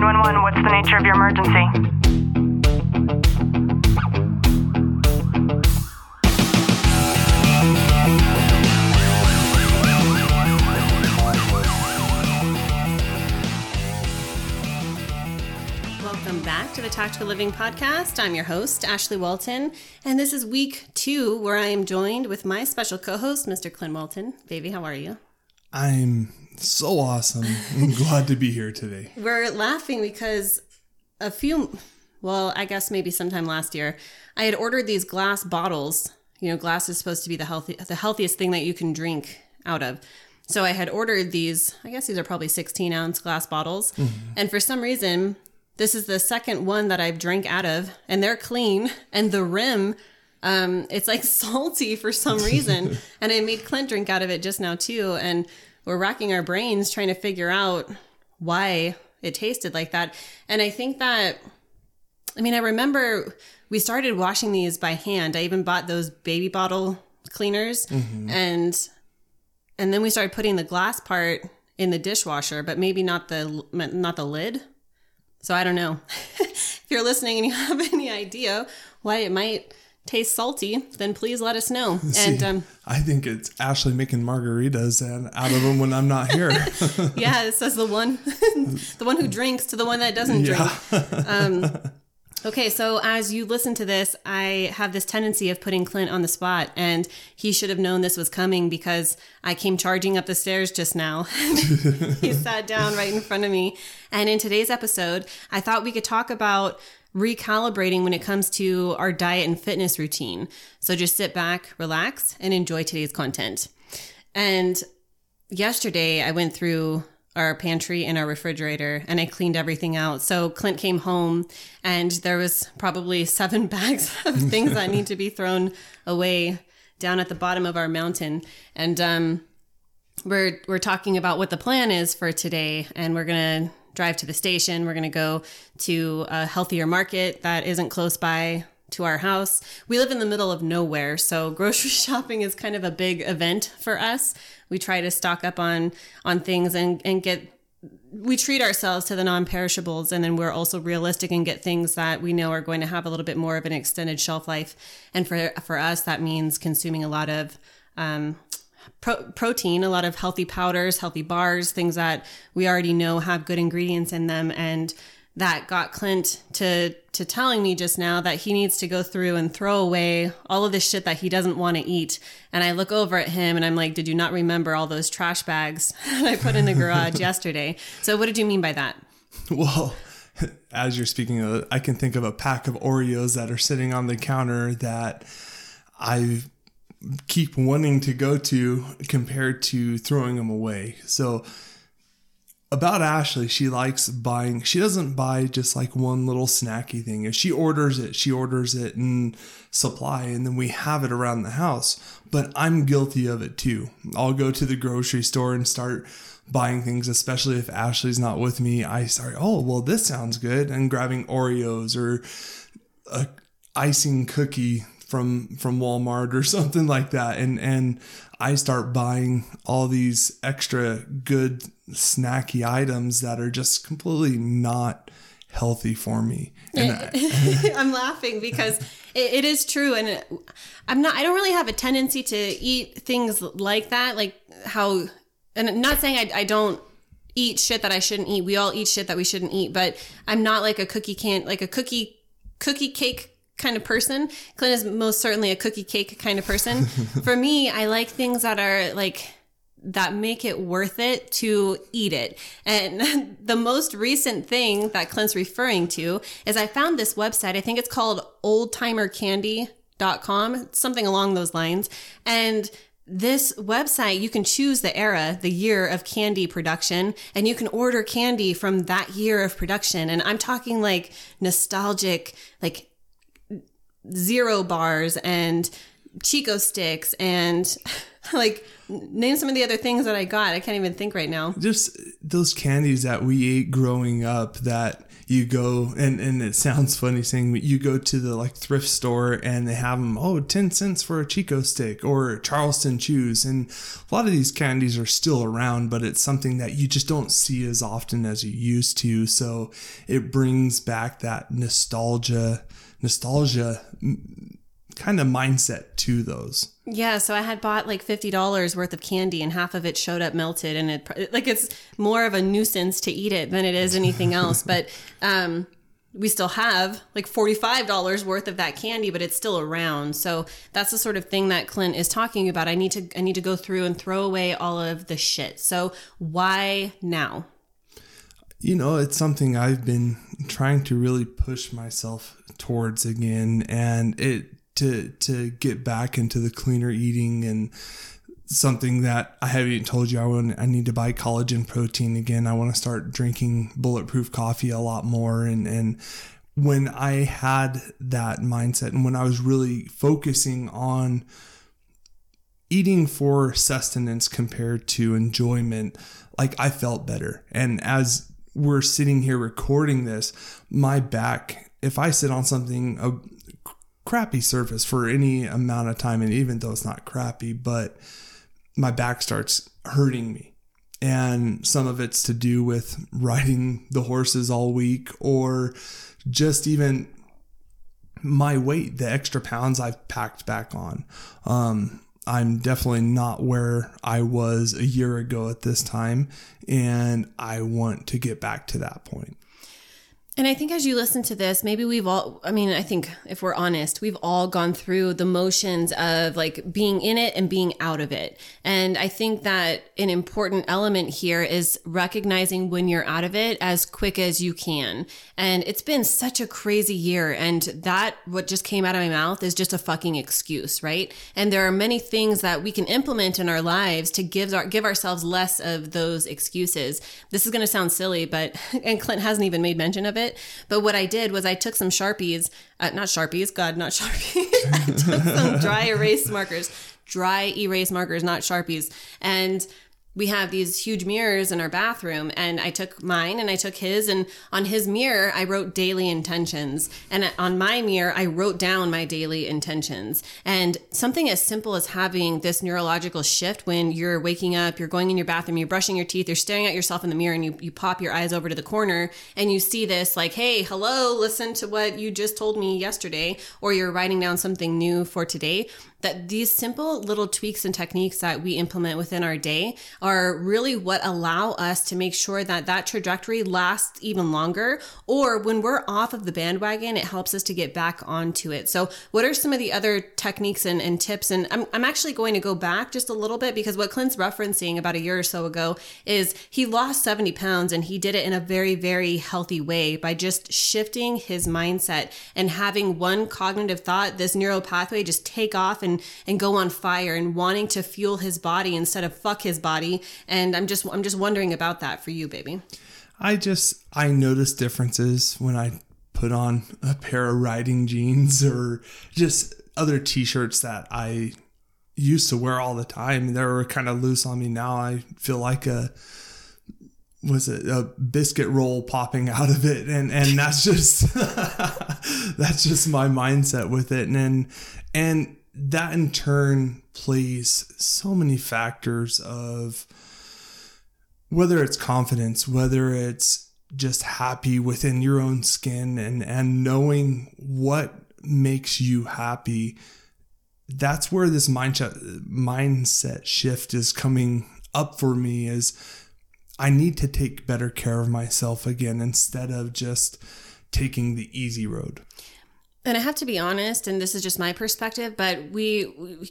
911, what's the nature of your emergency? Welcome back to the Tactical Living Podcast. I'm your host, Ashley Walton, and this is week two where I am joined with my special co host, Mr. Clint Walton. Baby, how are you? I'm so awesome. I'm glad to be here today. We're laughing because a few, well, I guess maybe sometime last year, I had ordered these glass bottles. You know, glass is supposed to be the healthy, the healthiest thing that you can drink out of. So I had ordered these. I guess these are probably 16 ounce glass bottles, mm-hmm. and for some reason, this is the second one that I've drank out of, and they're clean, and the rim. Um, it's like salty for some reason, and I made Clint drink out of it just now too, and we're racking our brains trying to figure out why it tasted like that. And I think that, I mean, I remember we started washing these by hand. I even bought those baby bottle cleaners and and then we started putting the glass part in the dishwasher, but maybe not the not the lid. So I don't know. if you're listening and you have any idea why it might taste salty, then please let us know. And um, I think it's Ashley making margaritas and out of them when I'm not here. yeah, it says the one, the one who drinks to the one that doesn't drink. Um, okay, so as you listen to this, I have this tendency of putting Clint on the spot, and he should have known this was coming because I came charging up the stairs just now. he sat down right in front of me. And in today's episode, I thought we could talk about recalibrating when it comes to our diet and fitness routine. So just sit back, relax, and enjoy today's content. And yesterday I went through our pantry and our refrigerator and I cleaned everything out. So Clint came home and there was probably seven bags of things that need to be thrown away down at the bottom of our mountain. And um we're we're talking about what the plan is for today and we're going to drive to the station. We're going to go to a healthier market that isn't close by to our house. We live in the middle of nowhere, so grocery shopping is kind of a big event for us. We try to stock up on on things and and get we treat ourselves to the non-perishables and then we're also realistic and get things that we know are going to have a little bit more of an extended shelf life. And for for us that means consuming a lot of um Pro- protein, a lot of healthy powders, healthy bars, things that we already know have good ingredients in them, and that got Clint to to telling me just now that he needs to go through and throw away all of this shit that he doesn't want to eat. And I look over at him and I'm like, "Did you not remember all those trash bags that I put in the garage yesterday?" So what did you mean by that? well, as you're speaking of I can think of a pack of Oreos that are sitting on the counter that I keep wanting to go to compared to throwing them away. So about Ashley, she likes buying. She doesn't buy just like one little snacky thing. If she orders it, she orders it in supply and then we have it around the house. But I'm guilty of it too. I'll go to the grocery store and start buying things, especially if Ashley's not with me. I start, oh, well, this sounds good. And grabbing Oreos or a icing cookie from from Walmart or something like that and and I start buying all these extra good snacky items that are just completely not healthy for me. And I, I'm laughing because it, it is true, and I'm not. I don't really have a tendency to eat things like that, like how. And I'm not saying I, I don't eat shit that I shouldn't eat. We all eat shit that we shouldn't eat, but I'm not like a cookie can't like a cookie cookie cake kind of person. Clint is most certainly a cookie cake kind of person. For me, I like things that are like that make it worth it to eat it. And the most recent thing that Clint's referring to is I found this website. I think it's called oldtimercandy.com, something along those lines. And this website, you can choose the era, the year of candy production, and you can order candy from that year of production. And I'm talking like nostalgic, like zero bars and Chick-O-Sticks and like name some of the other things that I got. I can't even think right now. just those candies that we ate growing up that you go and and it sounds funny saying you go to the like thrift store and they have them oh 10 cents for a Chick-O-Stick or charleston chews and a lot of these candies are still around but it's something that you just don't see as often as you used to. So it brings back that nostalgia nostalgia kind of mindset to those Yeah, so I had bought like fifty dollars worth of candy, and half of it showed up melted, and it like it's more of a nuisance to eat it than it is anything else. but um, we still have like forty five dollars worth of that candy, but it's still around. So that's the sort of thing that Clint is talking about. I need to I need to go through and throw away all of the shit. So why now? you know, it's something I've been trying to really push myself towards again, and it to to get back into the cleaner eating and something that I haven't even told you I want I need to buy collagen protein again. I want to start drinking bulletproof coffee a lot more and and when I had that mindset and when I was really focusing on eating for sustenance compared to enjoyment, like I felt better. And as we're sitting here recording this, my back, if I sit on something, crappy surface for any amount of time, and even though it's not crappy, but my back starts hurting me. And some of it's to do with riding the horses all week or just even my weight, the extra pounds I've packed back on. Um, I'm definitely not where I was a year ago at this time, and I want to get back to that point. And I think as you listen to this, maybe we've all, I mean, I think if we're honest, we've all gone through the motions of like being in it and being out of it. And I think that an important element here is recognizing when you're out of it as quick as you can. And it's been such a crazy year. And that, what just came out of my mouth is just a fucking excuse, right? And there are many things that we can implement in our lives to give, our, give ourselves less of those excuses. This is going to sound silly, but, and Clint hasn't even made mention of it. But what I did was I took some Sharpies, uh, not Sharpies, God, not Sharpies. I took some dry erase markers, dry erase markers, not Sharpies. And we have these huge mirrors in our bathroom and I took mine and I took his and on his mirror I wrote daily intentions. And on my mirror I wrote down my daily intentions. And something as simple as having this neurological shift when you're waking up you're going in your bathroom you're brushing your teeth you're staring at yourself in the mirror and you, you pop your eyes over to the corner and you see this like hey hello listen to what you just told me yesterday or you're writing down something new for today that these simple little tweaks and techniques that we implement within our day are really what allow us to make sure that that trajectory lasts even longer. Or when we're off of the bandwagon, it helps us to get back onto it. So, what are some of the other techniques and, and tips? And I'm, I'm actually going to go back just a little bit because what Clint's referencing about a year or so ago is he lost 70 pounds and he did it in a very, very healthy way by just shifting his mindset and having one cognitive thought, this neural pathway just take off and, and go on fire and wanting to fuel his body instead of fuck his body and i'm just i'm just wondering about that for you baby I just I notice differences when I put on a pair of riding jeans or just other t-shirts that I used to wear all the time. They're kind of loose on me now. I feel like a was it a biscuit roll popping out of it and and that's just that's just my mindset with it and and that in turn plays so many factors of whether it's confidence, whether it's just happy within your own skin and and knowing what makes you happy that's where this mindset mindset shift is coming up for me is I need to take better care of myself again instead of just taking the easy road. And I have to be honest, and this is just my perspective, but we,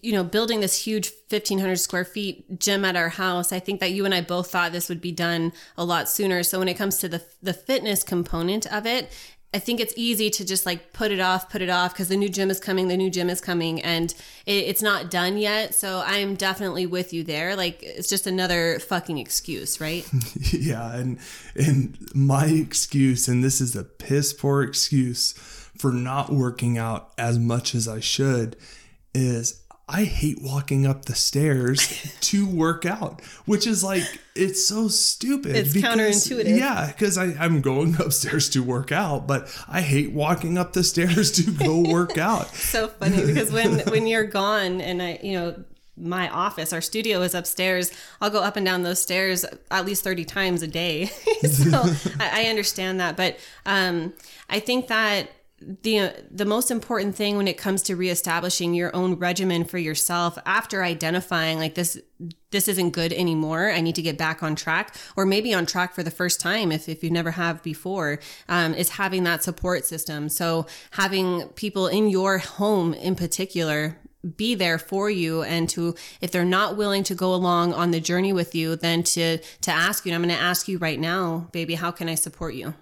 you know, building this huge 1500 square feet gym at our house, I think that you and I both thought this would be done a lot sooner. So when it comes to the, the fitness component of it, I think it's easy to just like put it off, put it off because the new gym is coming, the new gym is coming, and it, it's not done yet. So I'm definitely with you there. Like it's just another fucking excuse, right? yeah, and and my excuse, and this is a piss poor excuse for not working out as much as I should, is I hate walking up the stairs to work out, which is like it's so stupid. It's counterintuitive. Yeah, because I'm going upstairs to work out, but I hate walking up the stairs to go work out. so funny because when when you're gone and I you know my office, our studio is upstairs. I'll go up and down those stairs at least 30 times a day. so I, I, understand that. But um, I think that the the most important thing when it comes to reestablishing your own regimen for yourself after identifying like this this isn't good anymore i need to get back on track or maybe on track for the first time if, if you never have before um, is having that support system. So having people in your home in particular be there for you and to if they're not willing to go along on the journey with you then to to ask you i'm going to ask you right now baby how can i support you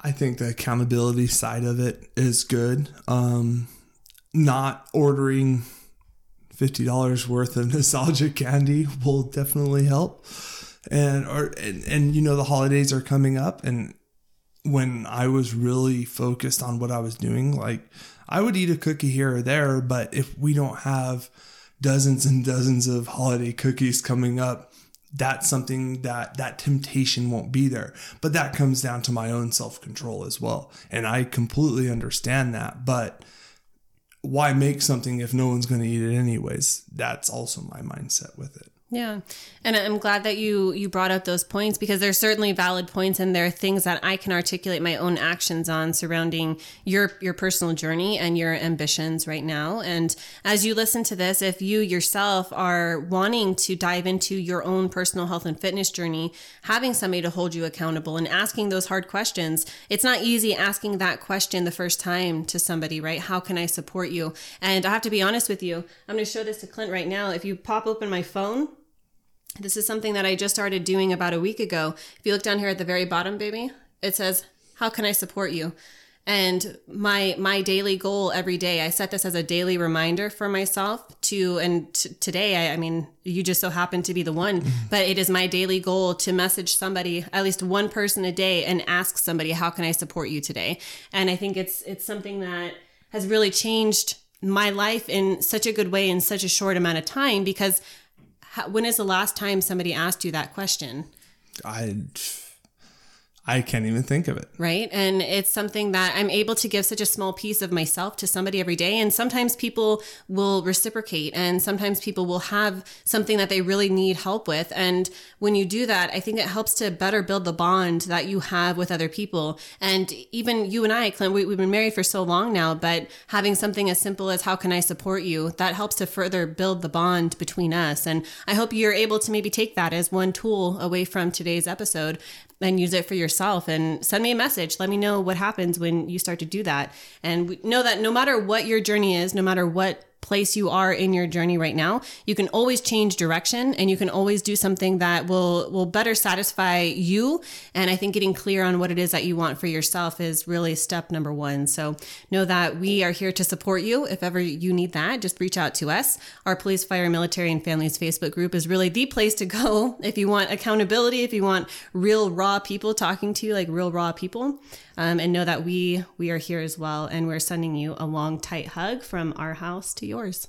I think the accountability side of it is good. Um, not ordering fifty dollars worth of nostalgia candy will definitely help. And or and, and you know the holidays are coming up, and when I was really focused on what I was doing, like I would eat a cookie here or there, but if we don't have dozens and dozens of holiday cookies coming up, that's something that that temptation won't be there. But that comes down to my own self-control as well. And i completely understand that but why make something if no one's going to eat it anyways? That's also my mindset with it yeah. And I'm glad that you you brought up those points because there's certainly valid points and there are things that I can articulate my own actions on surrounding your your personal journey and your ambitions right now. And as you listen to this, if you yourself are wanting to dive into your own personal health and fitness journey, having somebody to hold you accountable and asking those hard questions, it's not easy asking that question the first time to somebody, right? How can I support you? And I have to be honest with you. I'm going to show this to Clint right now. If you pop open my phone, this is something that I just started doing about a week ago. If you look down here at the very bottom, baby, it says, How can I support you? And my my daily goal every day, I set this as a daily reminder for myself to. And t- today, I, I, mean, you just so happen to be the one, mm-hmm. but it is my daily goal to message somebody, at least one person a day, and ask somebody, "How can I support you today?" And I think it's it's something that has really changed my life in such a good way in such a short amount of time because how, when is the last time somebody asked you that question? I I can't even think of it. Right. And it's something that I'm able to give such a small piece of myself to somebody every day. And sometimes people will reciprocate and sometimes people will have something that they really need help with. And when you do that, I think it helps to better build the bond that you have with other people. And even you and I, Clint, we, have been married for so long now, but having something as simple as how can I support you, that helps to further build the bond between us. And I hope you're able to maybe take that as one tool away from today's episode and use it for yourself and send me a message. Let me know what happens when you start to do that. And know that no matter what your journey is, no matter what place you are in your journey right now you can always change direction and you can always do something that will will better satisfy you. And i think getting clear on what it is that you want for yourself is really step number one. So know that we are here to support you. If ever you need that just reach out to us. Our police fire military and families facebook group is really the place to go if you want accountability if you want real raw people talking to you like real raw people um, and know that we we are here as well and we're sending you a long tight hug from our house to yours